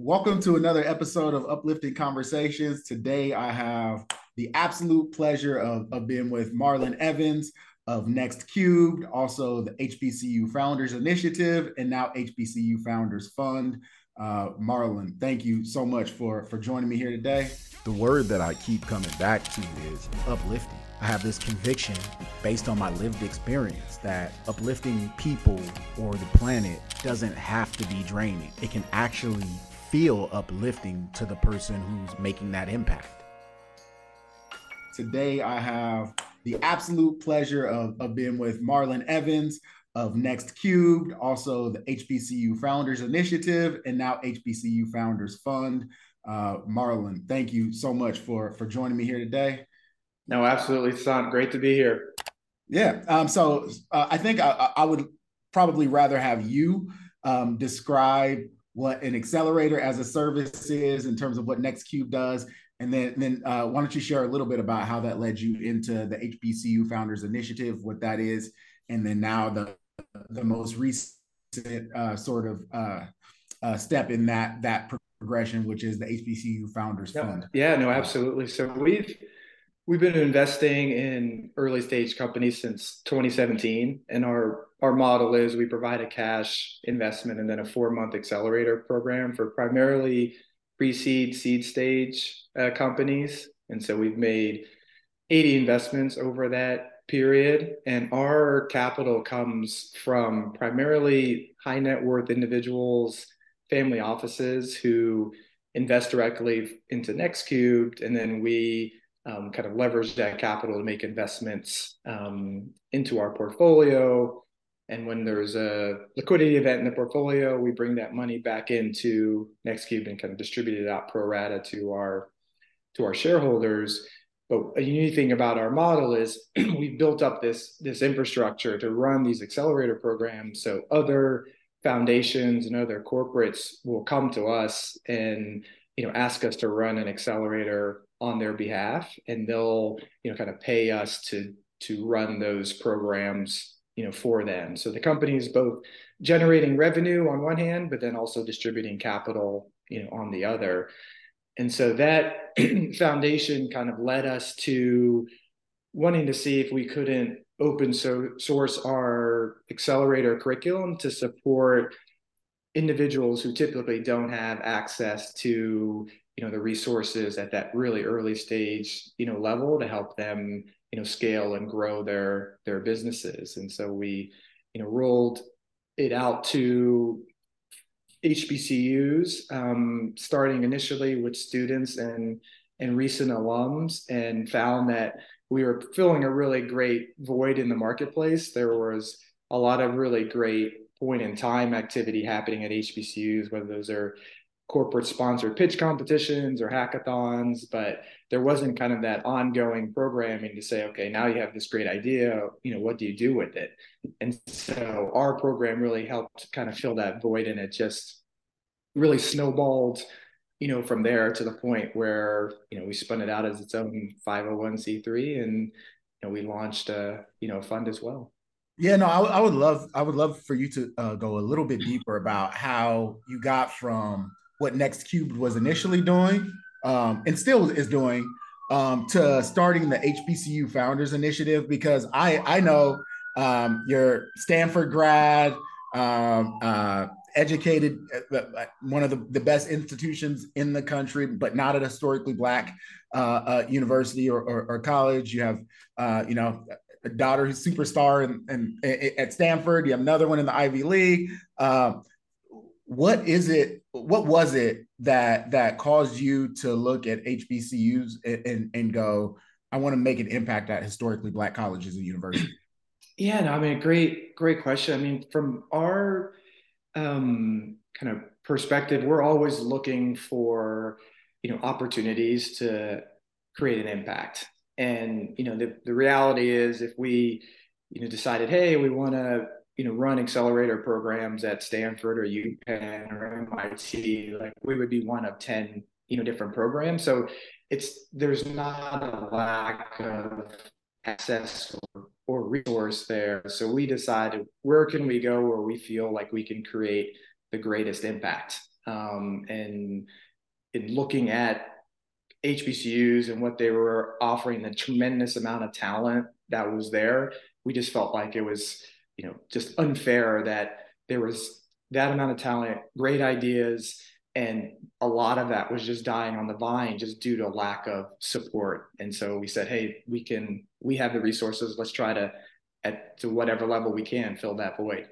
Welcome to another episode of Uplifting Conversations. Today, I have the absolute pleasure of, of being with Marlon Evans of Nex Cubed, also the HBCU Founders Initiative, and now HBCU Founders Fund. Uh, Marlon, thank you so much for for joining me here today. The word that I keep coming back to is uplifting. I have this conviction based on my lived experience that uplifting people or the planet doesn't have to be draining. It can actually feel uplifting to the person who's making that impact. Today, I have the absolute pleasure of, of being with Marlon Evans of Nex Cubed, also the HBCU Founders Initiative, and now HBCU Founders Fund. Uh, Marlon, thank you so much for for joining me here today. No, absolutely, Son. Great to be here. Yeah. Um, so uh, I think I, I, would probably rather have you um, describe what an accelerator as a service is in terms of what Nex Cubed does. And then, then uh, why don't you share a little bit about how that led you into the HBCU Founders Initiative, what that is, and then now the the most recent uh, sort of uh, uh, step in that that progression, which is the HBCU Founders. Fund. Yeah, no, absolutely. So we've we've been investing in early stage companies since 2017, and our our model is we provide a cash investment and then a four month accelerator program for primarily pre-seed, seed stage uh, companies. And so we've made 80 investments over that period, and our capital comes from primarily high net worth individuals, family offices who invest directly into Nex Cubed, and then we um, kind of leverage that capital to make investments um, into our portfolio. And when there's a liquidity event in the portfolio, we bring that money back into Nex Cubed and kind of distribute it out pro rata to our to our shareholders. But a unique thing about our model is we've built up this this infrastructure to run these accelerator programs. So other foundations and other corporates will come to us and you know ask us to run an accelerator on their behalf, and they'll you know kind of pay us to to run those programs you know for them. So the company is both generating revenue on one hand, but then also distributing capital you know on the other. And so that foundation kind of led us to wanting to see if we couldn't open so, source our accelerator curriculum to support individuals who typically don't have access to you know the resources at that really early stage you know level to help them you know scale and grow their their businesses and so we you know rolled it out to HBCUs, um, starting initially with students and and recent alums, and found that we were filling a really great void in the marketplace. There was a lot of really great point in time activity happening at HBCUs, whether those are corporate sponsored pitch competitions or hackathons, but there wasn't kind of that ongoing programming to say, okay, now you have this great idea, you know, what do you do with it? And so our program really helped kind of fill that void and it just really snowballed, you know, from there to the point where, you know, we spun it out as its own 501c3 and, you know, we launched a, you know, fund as well. Yeah, no, I, I would love, I would love for you to uh, go a little bit deeper about how you got from what Nex Cubed was initially doing um, and still is doing um, to starting the HBCU Founders Initiative because I I know um, you're Stanford grad, um, uh, educated, uh, uh, one of the, the best institutions in the country, but not at a historically black uh, uh, university or, or, or, college. You have uh, you know a daughter who's superstar in, in, at Stanford. You have another one in the Ivy League. Um, what is it what was it that that caused you to look at hbcus and and, and go i want to make an impact at historically black colleges and universities yeah no, i mean great great question. I mean from our um, kind of perspective we're always looking for you know opportunities to create an impact. And you know the, the reality is if we you know decided hey we want to you know run accelerator programs at Stanford or UPenn or MIT, like we would be one of ten you know different programs. So it's there's not a lack of access or, or resource there. So we decided where can we go where we feel like we can create the greatest impact. Um, and in looking at HBCUs and what they were offering, the tremendous amount of talent that was there, we just felt like it was, you know, just unfair that there was that amount of talent, great ideas, and a lot of that was just dying on the vine just due to lack of support. And so we said, hey, we can, we have the resources. Let's try to, at to whatever level we can, fill that void.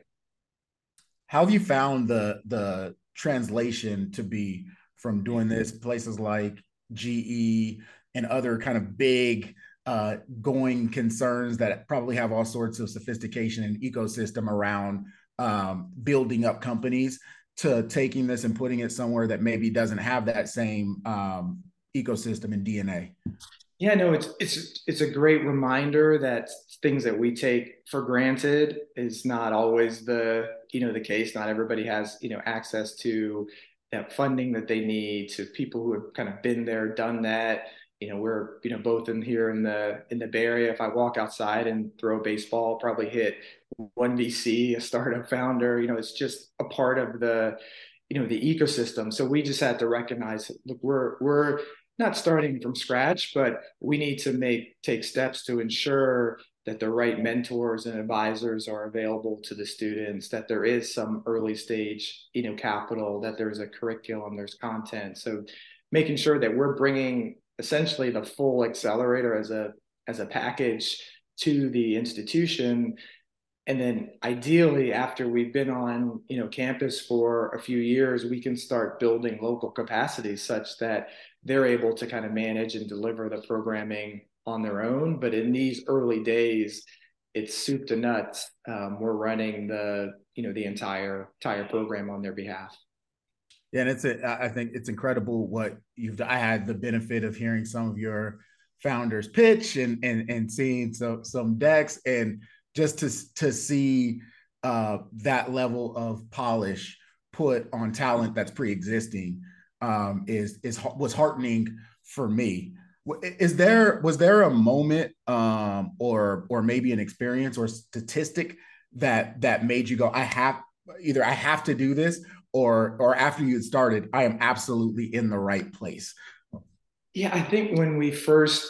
How have you found the the translation to be from doing this places like GE and other kind of big uh, going concerns that probably have all sorts of sophistication and ecosystem around um, building up companies to taking this and putting it somewhere that maybe doesn't have that same um, ecosystem and DNA. Yeah, no, it's it's it's a great reminder that things that we take for granted is not always the you know the case. Not everybody has you know access to that funding that they need to people who have kind of been there, done that. You know, we're you know both in here in the in the Bay Area. If I walk outside and throw a baseball, I'll probably hit one VC, a startup founder. You know, it's just a part of the you know the ecosystem. So we just had to recognize, look, we're we're not starting from scratch, but we need to make take steps to ensure that the right mentors and advisors are available to the students that there is some early stage you know capital that there's a curriculum there's content so making sure that we're bringing essentially the full accelerator as a as a package to the institution and then ideally after we've been on you know campus for a few years we can start building local capacity such that they're able to kind of manage and deliver the programming on their own. But in these early days, it's soup to nuts. Um, we're running the you know the entire entire program on their behalf. Yeah, and it's a, I think it's incredible what you've. I had the benefit of hearing some of your founders pitch and and and seeing some some decks and just to to see uh, that level of polish put on talent that's pre-existing um, is is was heartening for me is there was there a moment um, or or maybe an experience or statistic that that made you go i have either i have to do this or or after you had started i am absolutely in the right place. Yeah i think when we first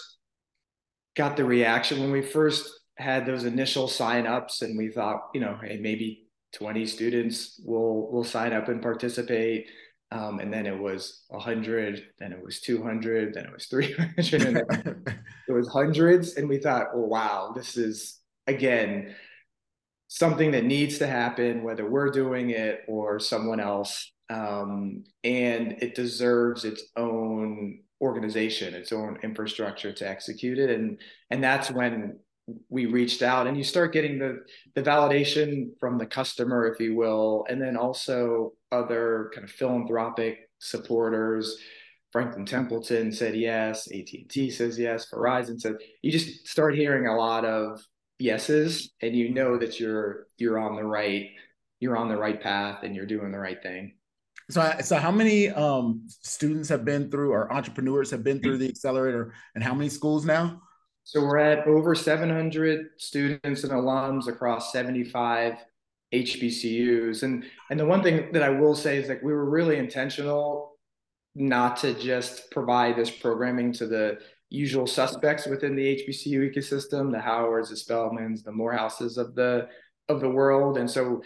got the reaction when we first had those initial sign-ups and we thought you know hey maybe 20 students will will sign up and participate um, and then it was 100 then it was 200 then it was 300 and it was hundreds and we thought oh, wow this is again something that needs to happen whether we're doing it or someone else um, and it deserves its own organization its own infrastructure to execute it. And and that's when we reached out and you start getting the the validation from the customer if you will and then also other kind of philanthropic supporters. Franklin templeton said yes at&t says yes verizon said you just start hearing a lot of yeses and you know that you're you're on the right you're on the right path and you're doing the right thing so so how many um, students have been through or entrepreneurs have been through the accelerator and how many schools now so we're at over 700 students and alums across 75 HBCUs. And and the one thing that I will say is that we were really intentional not to just provide this programming to the usual suspects within the HBCU ecosystem, the Howards, the Spelmans, the Morehouses of the of the world. And so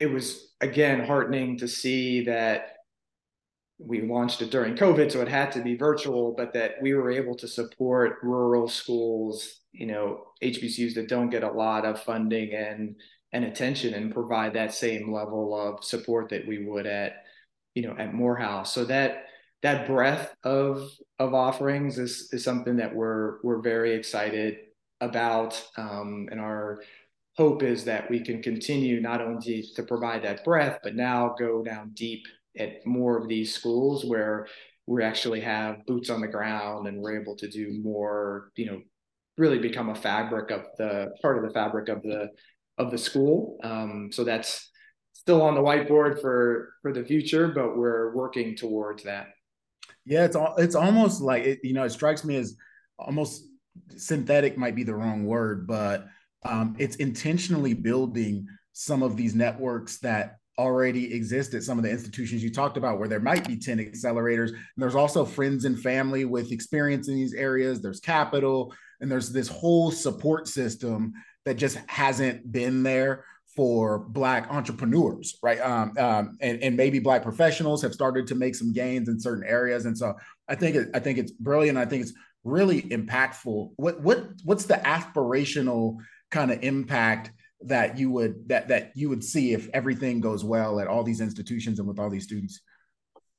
it was again heartening to see that we launched it during COVID, so it had to be virtual, but that we were able to support rural schools, you know, HBCUs that don't get a lot of funding and and attention and provide that same level of support that we would at, you know, at Morehouse. So that that breadth of of offerings is is something that we're we're very excited about. Um, and our hope is that we can continue not only to provide that breadth, but now go down deep at more of these schools where we actually have boots on the ground and we're able to do more, you know, really become a fabric of the part of the fabric of the of the school. Um, so that's still on the whiteboard for for the future, but we're working towards that. Yeah, it's all it's almost like it, you know, it strikes me as almost synthetic might be the wrong word, but um, it's intentionally building some of these networks that already exist at some of the institutions you talked about where there might be 10 accelerators. And there's also friends and family with experience in these areas. There's capital, and there's this whole support system that just hasn't been there for black entrepreneurs right? Um, um, and, and maybe black professionals have started to make some gains in certain areas. And so i think it, i think it's brilliant. I think it's really impactful. What what what's the aspirational kind of impact that you would that that you would see if everything goes well at all these institutions and with all these students?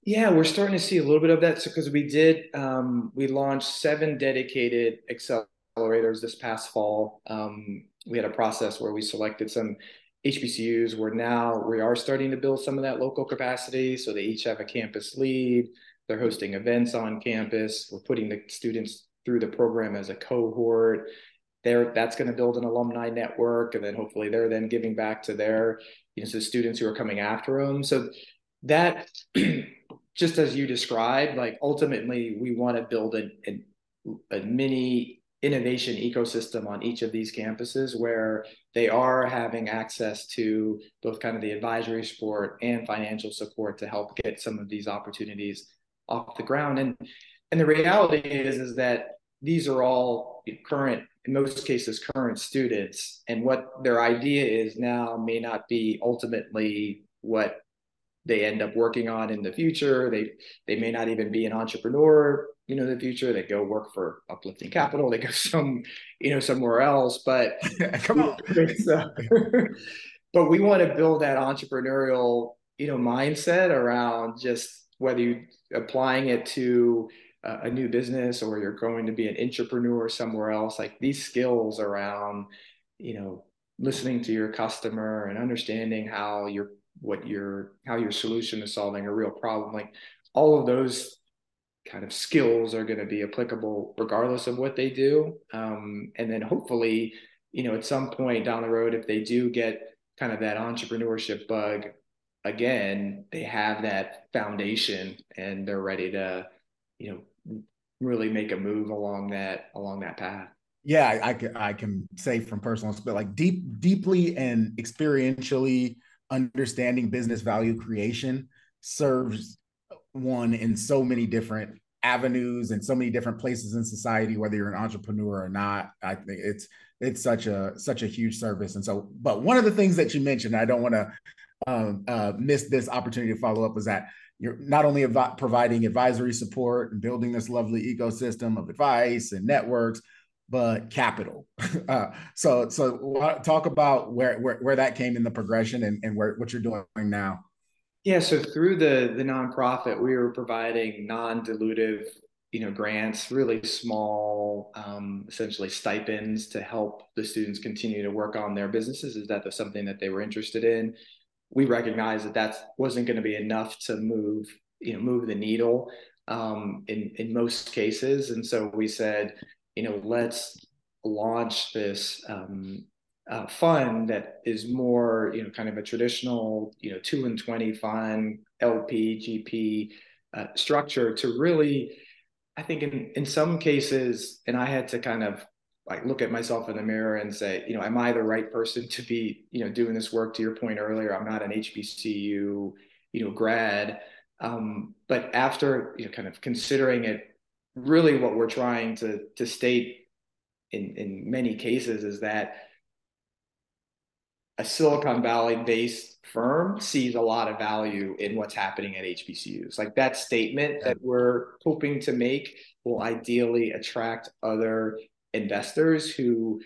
Yeah we're starting to see a little bit of that. So because so, we did um, we launched seven dedicated accelerators this past fall. Um, we had a process where we selected some HBCUs where now we are starting to build some of that local capacity. So they each have a campus lead. They're hosting events on campus. We're putting the students through the program as a cohort. There, that's going to build an alumni network, and then hopefully they're then giving back to their, you know, the students who are coming after them. So that, just as you described, like ultimately we want to build a, a, a mini innovation ecosystem on each of these campuses where they are having access to both kind of the advisory support and financial support to help get some of these opportunities off the ground. And and the reality is is that these are all current in most cases current students. And what their idea is now may not be ultimately what they end up working on in the future. They they may not even be an entrepreneur you know, the future. They go work for uplifting capital. They go some, you know, somewhere else. But come on. uh, but we want to build that entrepreneurial, you know, mindset around just whether you applying it to a, a new business or you're going to be an entrepreneur somewhere else. Like these skills around, you know, listening to your customer and understanding how your what your how your solution is solving a real problem like all of those kind of skills are going to be applicable regardless of what they do. Um, and then hopefully, you know, at some point down the road, if they do get kind of that entrepreneurship bug again, they have that foundation and they're ready to, you know, really make a move along that along that path. Yeah, I, I can I can say from personal experience, like deep deeply and experientially understanding business value creation serves one in so many different avenues and so many different places in society whether you're an entrepreneur or not i think it's it's such a such a huge service. And so but one of the things that you mentioned i don't want to um, uh, miss this opportunity to follow up was that you're not only av- providing advisory support and building this lovely ecosystem of advice and networks but capital. Uh, so so talk about where, where where that came in the progression and, and where what you're doing now yeah, so through the the nonprofit, we were providing non-dilutive, you know, grants, really small, um, essentially stipends to help the students continue to work on their businesses. Is that something that they were interested in? We recognized that that wasn't going to be enough to move, you know, move the needle um, in in most cases, and so we said, you know, let's launch this um, uh, fund that is more, you know, kind of a traditional, you know, two and 20 fund, LP, GP uh, structure to really, I think in, in some cases, and I had to kind of like look at myself in the mirror and say, you know, am I the right person to be, you know, doing this work to your point earlier? I'm not an HBCU, you know, grad. Um, but after, you know, kind of considering it, really what we're trying to, to state in, in many cases is that a Silicon Valley based firm sees a lot of value in what's happening at HBCUs. Like that statement that we're hoping to make will ideally attract other investors who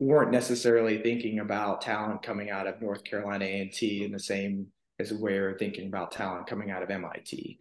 weren't necessarily thinking about talent coming out of North Carolina A&T in the same as we're thinking about talent coming out of MIT.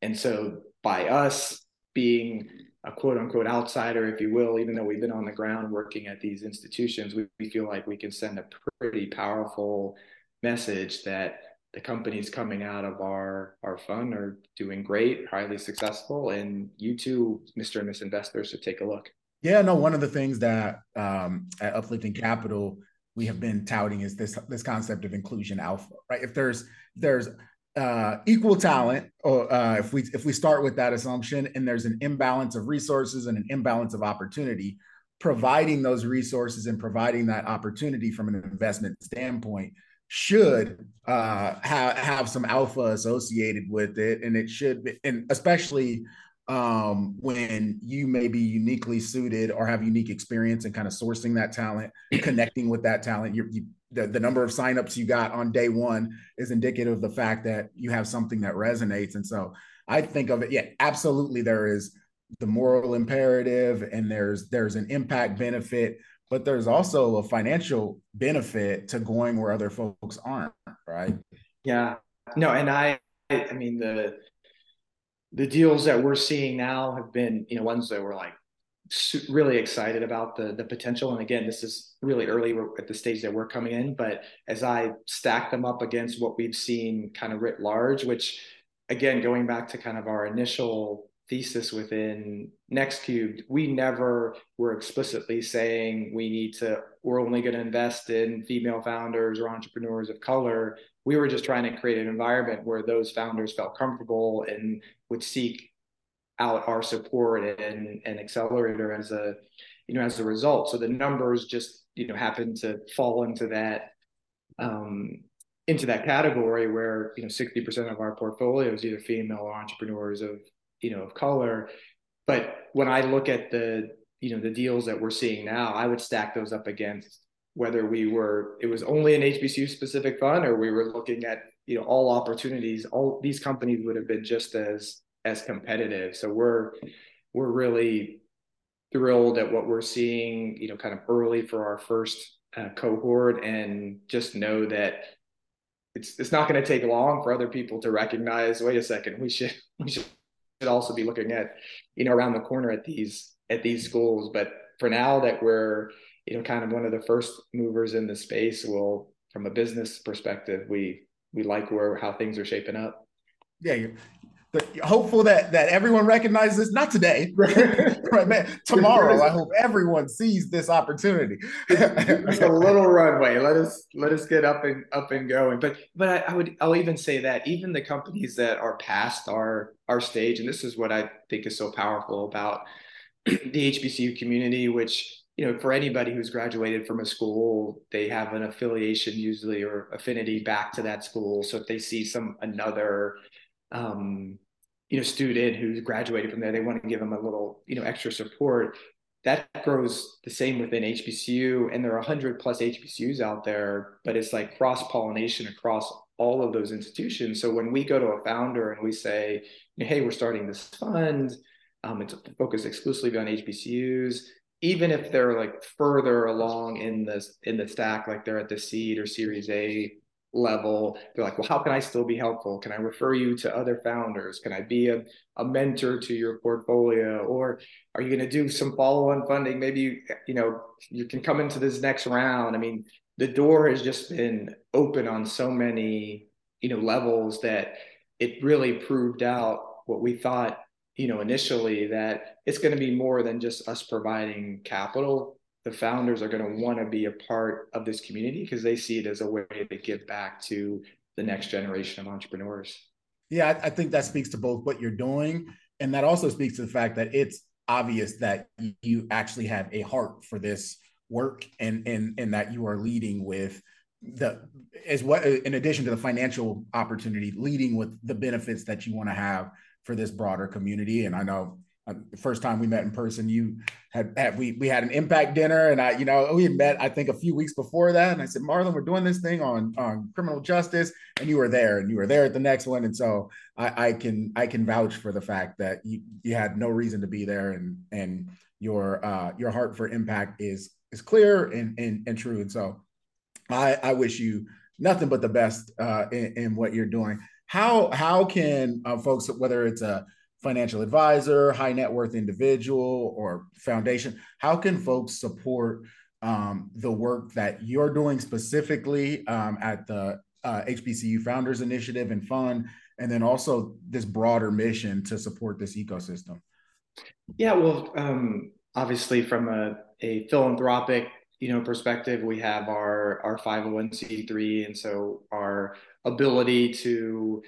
And so by us being a quote unquote outsider, if you will, even though we've been on the ground working at these institutions, we, we feel like we can send a pretty powerful message that the companies coming out of our our fund are doing great, highly successful, and you too, Mr. and Miss Investors, should take a look. Yeah, no. One of the things that um, at Uplifting Capital we have been touting is this this concept of inclusion alpha, right? If there's there's uh, equal talent, or uh, if we if we start with that assumption, and there's an imbalance of resources and an imbalance of opportunity, providing those resources and providing that opportunity from an investment standpoint should uh, have have some alpha associated with it, and it should, be, and especially um, when you may be uniquely suited or have unique experience in kind of sourcing that talent, connecting with that talent. You, you, the, the number of signups you got on day one is indicative of the fact that you have something that resonates. And so I think of it, yeah, absolutely. There is the moral imperative and there's there's an impact benefit, but there's also a financial benefit to going where other folks aren't, right? Yeah. No, and I I mean the the deals that we're seeing now have been, you know, ones that were like really excited about the the potential. And again, this is really early at the stage that we're coming in. But as I stack them up against what we've seen kind of writ large, which again, going back to kind of our initial thesis within Nex Cubed, we never were explicitly saying we need to, we're only going to invest in female founders or entrepreneurs of color. We were just trying to create an environment where those founders felt comfortable and would seek out our support and, and accelerator as a, you know, as a result. So the numbers just, you know, happen to fall into that, um, into that category where, you know, 60% of our portfolio is either female or entrepreneurs of you know of color but when i look at the you know the deals that we're seeing now i would stack those up against whether we were it was only an hbcu specific fund or we were looking at you know all opportunities all these companies would have been just as as competitive so we're we're really thrilled at what we're seeing you know kind of early for our first uh, cohort and just know that it's it's not going to take long for other people to recognize wait a second we should we should also be looking at, you know, around the corner at these at these schools. But for now that we're, you know, kind of one of the first movers in the space, well, from a business perspective, we we like where how things are shaping up. Yeah, hopeful that that everyone recognizes not today right. man tomorrow i hope everyone sees this opportunity. It's a little runway. Let us let us get up and up and going. But but I, I, would i'll even say that even the companies that are past our our stage and this is what i think is so powerful about the hbcu community which you know for anybody who's graduated from a school they have an affiliation usually or affinity back to that school. So if they see some another um, you know student who's graduated from there. They want to give them a little you know extra support. That grows the same within hbcu and there are 100 plus hbcus out there but it's like cross pollination across all of those institutions. So when we go to a founder and we say hey we're starting this fund um, it's focused exclusively on hbcus even if they're like further along in this in the stack like they're at the seed or series a level they're like well how can i still be helpful? Can i refer you to other founders? Can i be a, a mentor to your portfolio? Or are you going to do some follow-on funding? Maybe you, you know you can come into this next round. I mean the door has just been open on so many you know levels that it really proved out what we thought you know initially that it's going to be more than just us providing capital the founders are going to want to be a part of this community because they see it as a way to give back to the next generation of entrepreneurs. Yeah, I, I think that speaks to both what you're doing, and that also speaks to the fact that it's obvious that you actually have a heart for this work, and and and that you are leading with the as what in addition to the financial opportunity, leading with the benefits that you want to have for this broader community. And I know the first time we met in person, you had, had, we we had an impact dinner, and I, you know, we had met I think a few weeks before that, and I said, Marlon, we're doing this thing on on criminal justice, and you were there, and you were there at the next one, and so I, I can I can vouch for the fact that you you had no reason to be there, and and your uh, your heart for impact is is clear and and, and true, and so I I wish you nothing but the best uh, in, in what you're doing. How how can uh, folks, whether it's a financial advisor, high net worth individual, or foundation, how can folks support um, the work that you're doing specifically um, at the uh, HBCU Founders Initiative and Fund, and then also this broader mission to support this ecosystem? Yeah, well, um, obviously, from a, a philanthropic you know perspective, we have our our 501c3, and so our ability to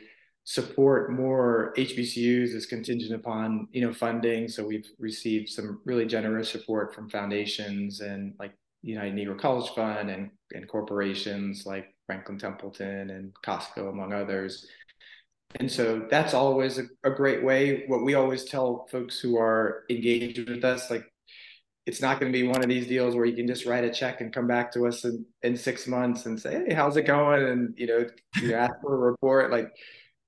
support more HBCUs is contingent upon you know funding. So we've received some really generous support from foundations and like United Negro College Fund and and corporations like Franklin Templeton and Costco, among others. And so that's always a, a great way. What we always tell folks who are engaged with us, like it's not going to be one of these deals where you can just write a check and come back to us in, in six months and say, Hey, how's it going? And, you know, you ask for a report. Like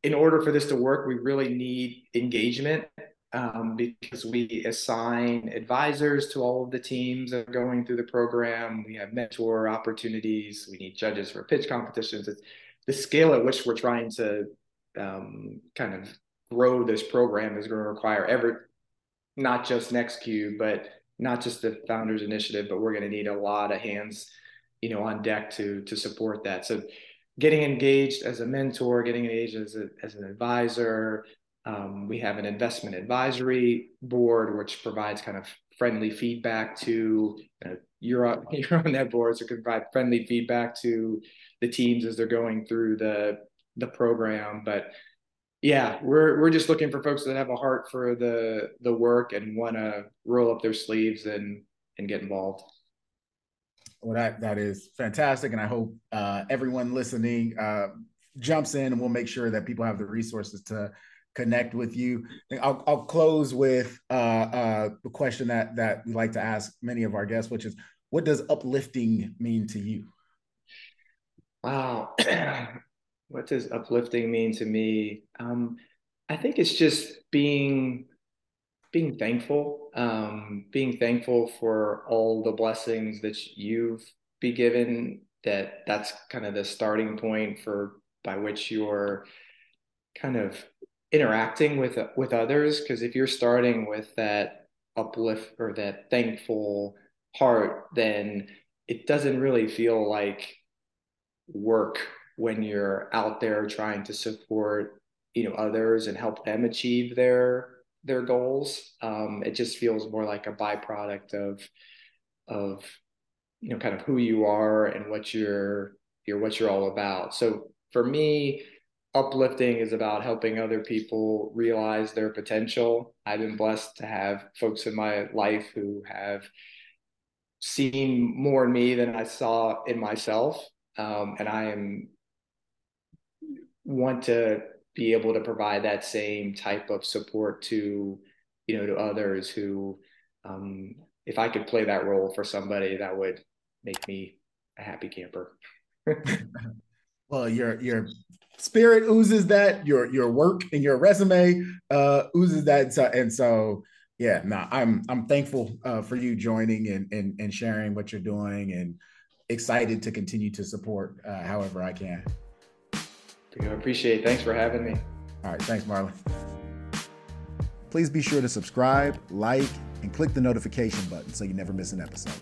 in order for this to work, we really need engagement um, because we assign advisors to all of the teams that are going through the program. We have mentor opportunities. We need judges for pitch competitions. It's the scale at which we're trying to um, kind of grow this program is going to require every, not just Nex Cubed, but not just the founders initiative, but we're going to need a lot of hands, you know, on deck to to support that. So getting engaged as a mentor, getting engaged as, a, as an advisor. Um, we have an investment advisory board, which provides kind of friendly feedback to uh, you're on, you're on that board, so can provide friendly feedback to the teams as they're going through the the program. But yeah, we're we're just looking for folks that have a heart for the the work and want to roll up their sleeves and and get involved. Well, that that is fantastic, and I hope uh, everyone listening uh, jumps in, and we'll make sure that people have the resources to connect with you. I'll, I'll close with uh, uh, the question that that we like to ask many of our guests, which is, what does uplifting mean to you? Wow, what does uplifting mean to me? Um, I think it's just being being thankful, um, being thankful for all the blessings that you've be given. That that's kind of the starting point for by which you're kind of interacting with with others. Because if you're starting with that uplift or that thankful heart, then it doesn't really feel like work when you're out there trying to support you know others and help them achieve their their goals. Um, it just feels more like a byproduct of of you know kind of who you are and what you're you're what you're all about. So for me, uplifting is about helping other people realize their potential. I've been blessed to have folks in my life who have seen more in me than I saw in myself. Um, and I am want to be able to provide that same type of support to you know to others who um, if i could play that role for somebody that would make me a happy camper. Well your your spirit oozes that your your work and your resume uh oozes that. And so, and so yeah no i'm i'm thankful uh, for you joining and, and and sharing what you're doing and excited to continue to support uh, however i can I appreciate it. Thanks for having me. All right. Thanks, Marlon. Please be sure to subscribe, like, and click the notification button so you never miss an episode.